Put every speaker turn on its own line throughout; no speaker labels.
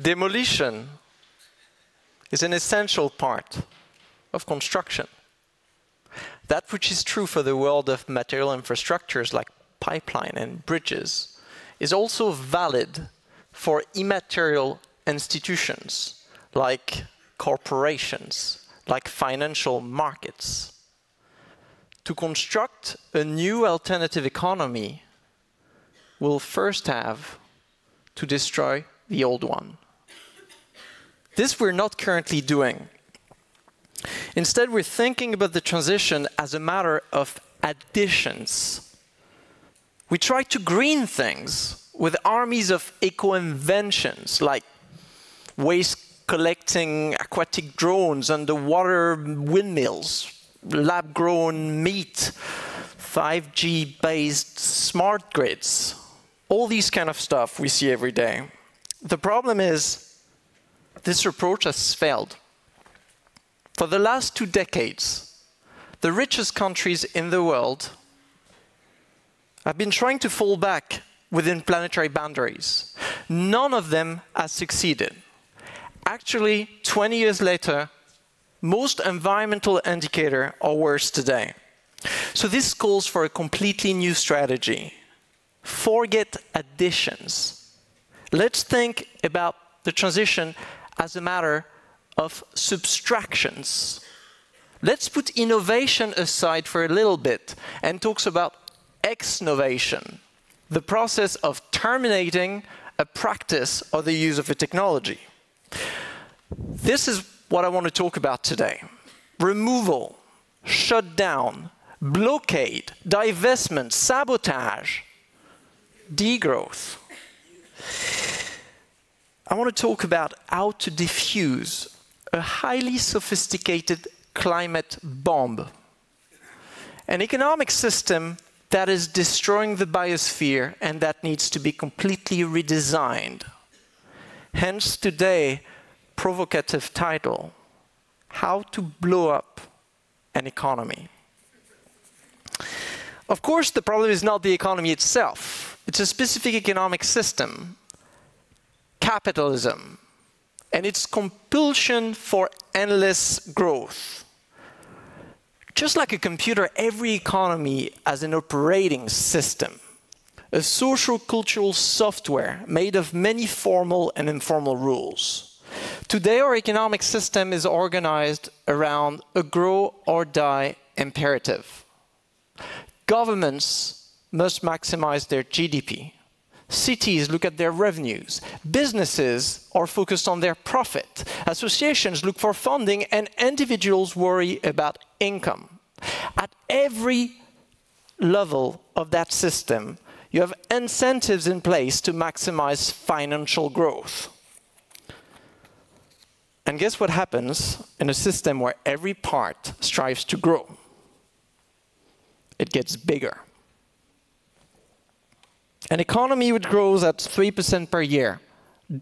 demolition is an essential part of construction. That which is true for the world of material infrastructures like pipeline and bridges is also valid for immaterial institutions like corporations, like financial markets. To construct a new alternative economy, we'll first have to destroy the old one. This we're not currently doing. Instead, we're thinking about the transition as a matter of additions. We try to green things with armies of eco-inventions like waste collecting aquatic drones, underwater windmills, lab-grown meat, 5G-based smart grids, all these kind of stuff we see every day. The problem is this approach has failed. For the last two decades, the richest countries in the world have been trying to fall back within planetary boundaries. None of them has succeeded. Actually, 20 years later, most environmental indicators are worse today. So this calls for a completely new strategy. Forget additions. Let's think about the transition as a matter of subtractions. Let's put innovation aside for a little bit and talks about exnovation, the process of terminating a practice or the use of a technology. This is what I want to talk about today. Removal, shutdown, blockade, divestment, sabotage, degrowth. I want to talk about how to diffuse a highly sophisticated climate bomb, an economic system that is destroying the biosphere and that needs to be completely redesigned. Hence today, provocative title, How to Blow Up an Economy. Of course, the problem is not the economy itself. It's a specific economic system, capitalism, and its compulsion for endless growth. Just like a computer, every economy has an operating system, a social cultural software made of many formal and informal rules. Today, our economic system is organized around a grow or die imperative. Governments must maximize their GDP. Cities look at their revenues. Businesses are focused on their profit. Associations look for funding, and individuals worry about income. At every level of that system, you have incentives in place to maximize financial growth. And guess what happens in a system where every part strives to grow? It gets bigger. An economy which grows at 3% per year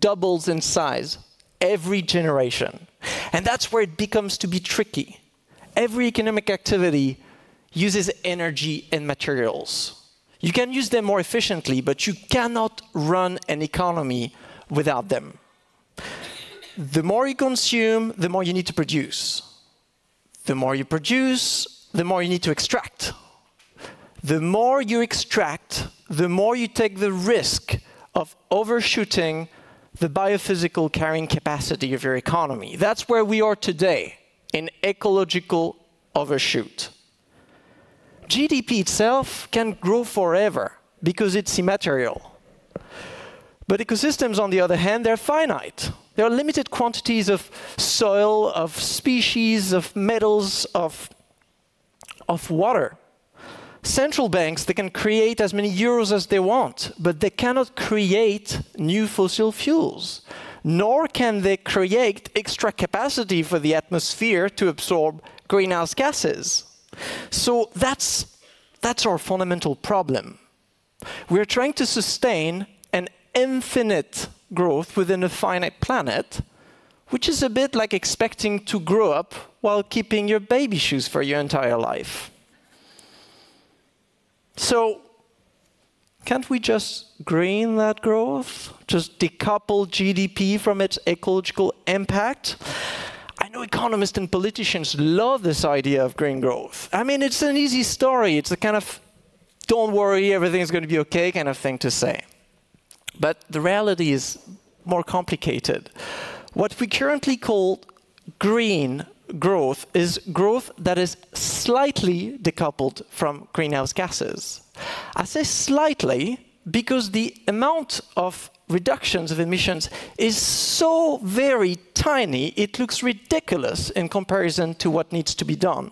doubles in size every generation. And that's where it becomes to be tricky. Every economic activity uses energy and materials. You can use them more efficiently, but you cannot run an economy without them. The more you consume, the more you need to produce. The more you produce, the more you need to extract. The more you extract, the more you take the risk of overshooting the biophysical carrying capacity of your economy. That's where we are today, in ecological overshoot. GDP itself can grow forever because it's immaterial. But ecosystems, on the other hand, they're finite. There are limited quantities of soil, of species, of metals, of, of water. Central banks, they can create as many euros as they want, but they cannot create new fossil fuels. Nor can they create extra capacity for the atmosphere to absorb greenhouse gases. So that's, that's our fundamental problem. We're trying to sustain an infinite growth within a finite planet, which is a bit like expecting to grow up while keeping your baby shoes for your entire life. So can't we just green that growth? Just decouple GDP from its ecological impact? I know economists and politicians love this idea of green growth. I mean, it's an easy story. It's a kind of don't worry, everything's going to be okay kind of thing to say. But the reality is more complicated. What we currently call green growth is growth that is slightly decoupled from greenhouse gases. I say slightly because the amount of reductions of emissions is so very tiny, it looks ridiculous in comparison to what needs to be done.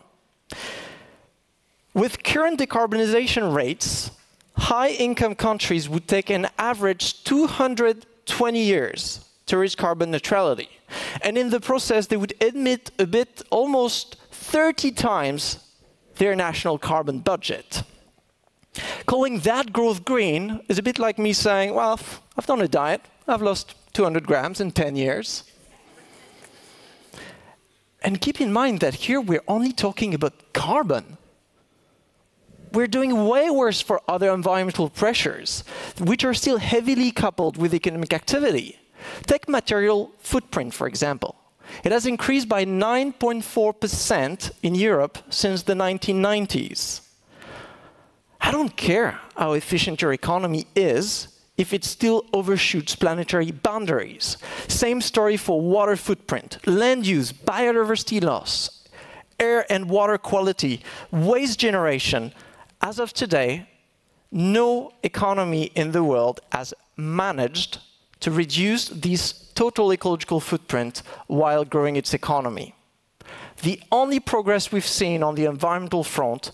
With current decarbonization rates, high income countries would take an average 220 years to reach carbon neutrality. And in the process, they would emit a bit almost 30 times their national carbon budget. Calling that growth green is a bit like me saying, well, I've done a diet, I've lost 200 grams in 10 years. And keep in mind that here we're only talking about carbon. We're doing way worse for other environmental pressures, which are still heavily coupled with economic activity. Take material footprint, for example. It has increased by 9.4% in Europe since the 1990s. I don't care how efficient your economy is if it still overshoots planetary boundaries. Same story for water footprint, land use, biodiversity loss, air and water quality, waste generation. As of today, no economy in the world has managed to reduce this total ecological footprint while growing its economy. The only progress we've seen on the environmental front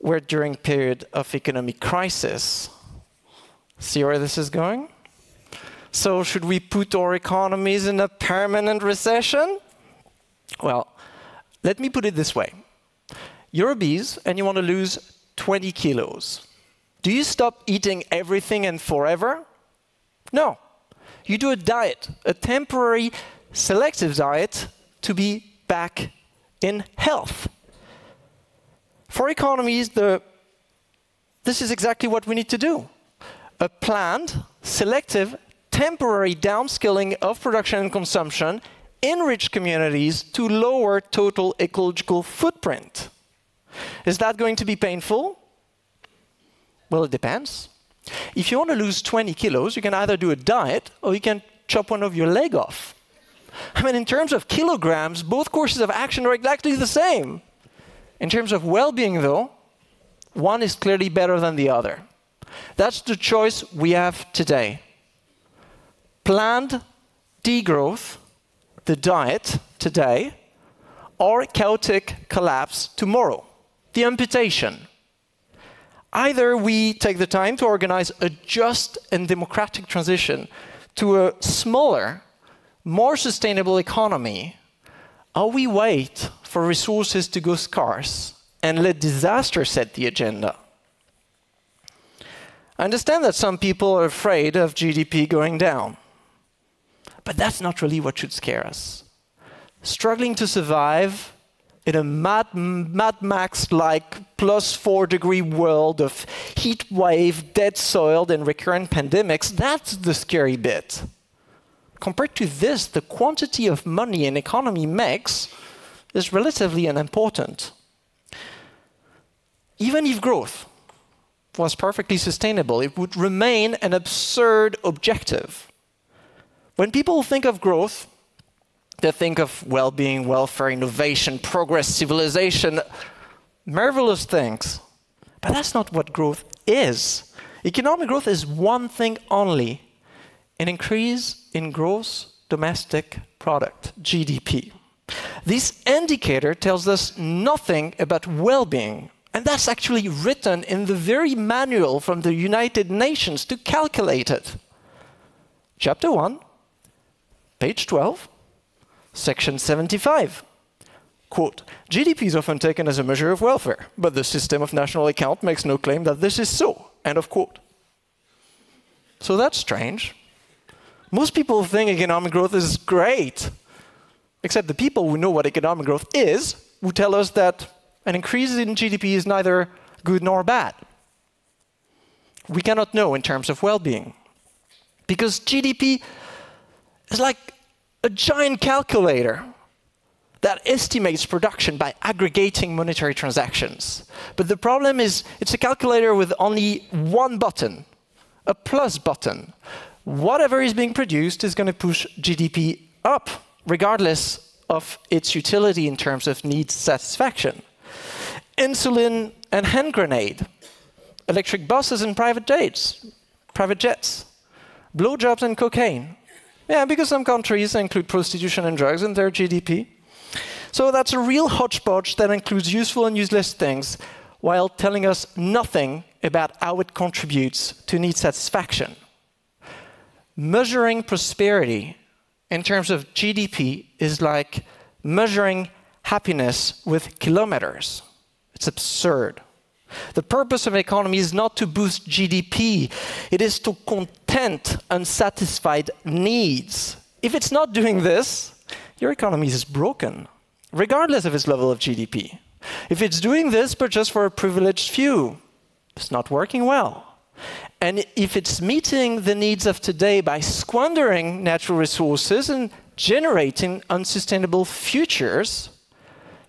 were during period of economic crisis. See where this is going? So should we put our economies in a permanent recession? Well, let me put it this way. You're obese and you want to lose 20 kilos. Do you stop eating everything and forever? No you do a diet, a temporary selective diet to be back in health. For economies, the, this is exactly what we need to do. A planned, selective, temporary downscaling of production and consumption in rich communities to lower total ecological footprint. Is that going to be painful? Well, it depends. If you want to lose 20 kilos, you can either do a diet or you can chop one of your leg off. I mean, in terms of kilograms, both courses of action are exactly the same. In terms of well being, though, one is clearly better than the other. That's the choice we have today. Planned degrowth, the diet today, or chaotic collapse tomorrow, the amputation. Either we take the time to organize a just and democratic transition to a smaller, more sustainable economy, or we wait for resources to go scarce and let disaster set the agenda. I understand that some people are afraid of GDP going down, but that's not really what should scare us. Struggling to survive in a Mad, Mad Max like plus four degree world of heat wave, dead soil, and recurrent pandemics, that's the scary bit. Compared to this, the quantity of money an economy makes is relatively unimportant. Even if growth was perfectly sustainable, it would remain an absurd objective. When people think of growth, they think of well being, welfare, innovation, progress, civilization, marvelous things. But that's not what growth is. Economic growth is one thing only an increase in gross domestic product, GDP. This indicator tells us nothing about well being. And that's actually written in the very manual from the United Nations to calculate it. Chapter 1, page 12 Section 75. Quote, GDP is often taken as a measure of welfare, but the system of national account makes no claim that this is so. End of quote. So that's strange. Most people think economic growth is great, except the people who know what economic growth is, who tell us that an increase in GDP is neither good nor bad. we cannot know in terms of well being. Because GDP is like a giant calculator that estimates production by aggregating monetary transactions. But the problem is it's a calculator with only one button, a plus button. Whatever is being produced is going to push GDP up, regardless of its utility in terms of need satisfaction. Insulin and hand grenade, electric buses and private jets, private jets, blowjobs and cocaine. Yeah, because some countries include prostitution and drugs in their GDP. So that's a real hodgepodge that includes useful and useless things while telling us nothing about how it contributes to need satisfaction. Measuring prosperity in terms of GDP is like measuring happiness with kilometers. It's absurd. The purpose of an economy is not to boost GDP, it is to content unsatisfied needs. If it's not doing this, your economy is broken, regardless of its level of GDP. If it's doing this, but just for a privileged few, it's not working well. And if it's meeting the needs of today by squandering natural resources and generating unsustainable futures,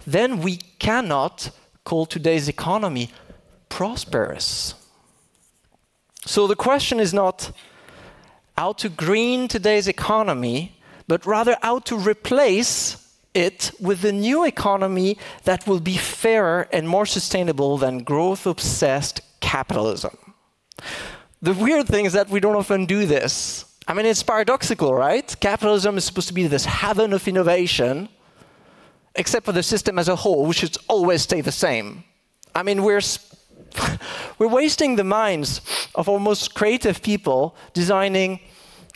then we cannot call today's economy prosperous. So the question is not how to green today's economy, but rather how to replace it with a new economy that will be fairer and more sustainable than growth obsessed capitalism. The weird thing is that we don't often do this. I mean, it's paradoxical, right? Capitalism is supposed to be this heaven of innovation, except for the system as a whole, which should always stay the same. I mean, we're we're wasting the minds of almost creative people designing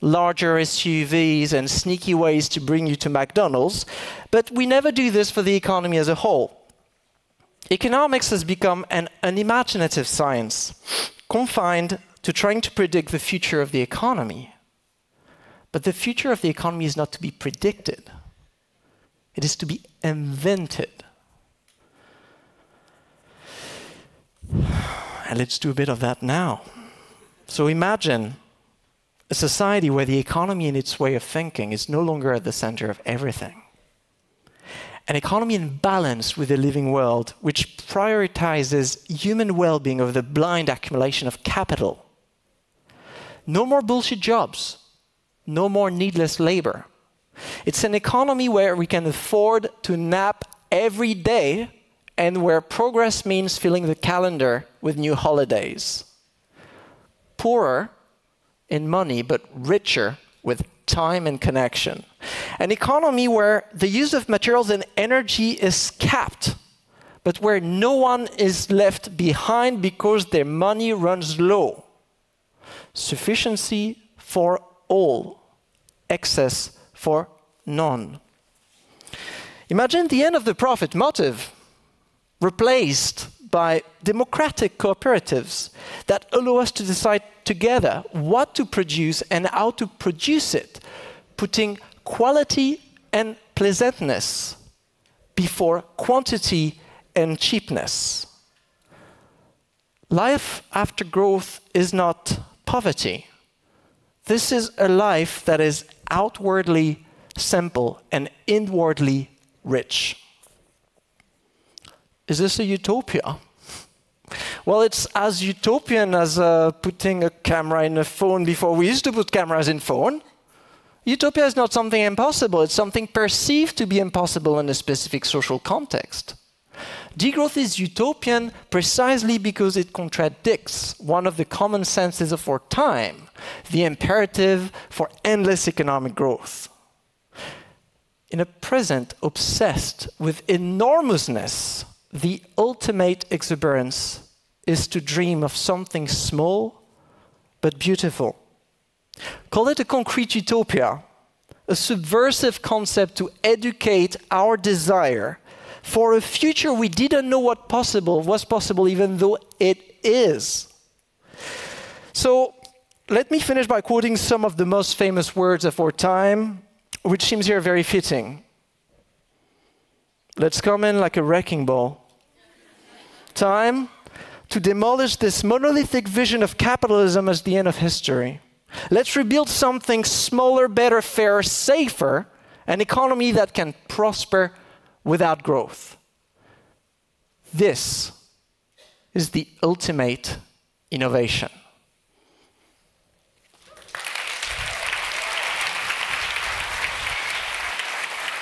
larger SUVs and sneaky ways to bring you to McDonald's, but we never do this for the economy as a whole. Economics has become an unimaginative science, confined to trying to predict the future of the economy. But the future of the economy is not to be predicted, it is to be invented. And let's do a bit of that now. So imagine a society where the economy and its way of thinking is no longer at the center of everything. An economy in balance with the living world, which prioritizes human well being over the blind accumulation of capital. No more bullshit jobs, no more needless labor. It's an economy where we can afford to nap every day and where progress means filling the calendar with new holidays. Poorer in money, but richer with time and connection. An economy where the use of materials and energy is capped, but where no one is left behind because their money runs low. Sufficiency for all, excess for none. Imagine the end of the profit motive replaced by democratic cooperatives that allow us to decide together what to produce and how to produce it, putting quality and pleasantness before quantity and cheapness. Life after growth is not poverty. This is a life that is outwardly simple and inwardly rich. Is this a utopia? Well, it's as utopian as uh, putting a camera in a phone before we used to put cameras in phone. Utopia is not something impossible, it's something perceived to be impossible in a specific social context. Degrowth is utopian precisely because it contradicts one of the common senses of our time the imperative for endless economic growth. In a present obsessed with enormousness, the ultimate exuberance is to dream of something small but beautiful. Call it a concrete utopia, a subversive concept to educate our desire for a future we didn't know what possible was possible even though it is. So let me finish by quoting some of the most famous words of our time, which seems here very fitting. Let's come in like a wrecking ball. Time to demolish this monolithic vision of capitalism as the end of history. Let's rebuild something smaller, better, fairer, safer, an economy that can prosper without growth. This is the ultimate innovation.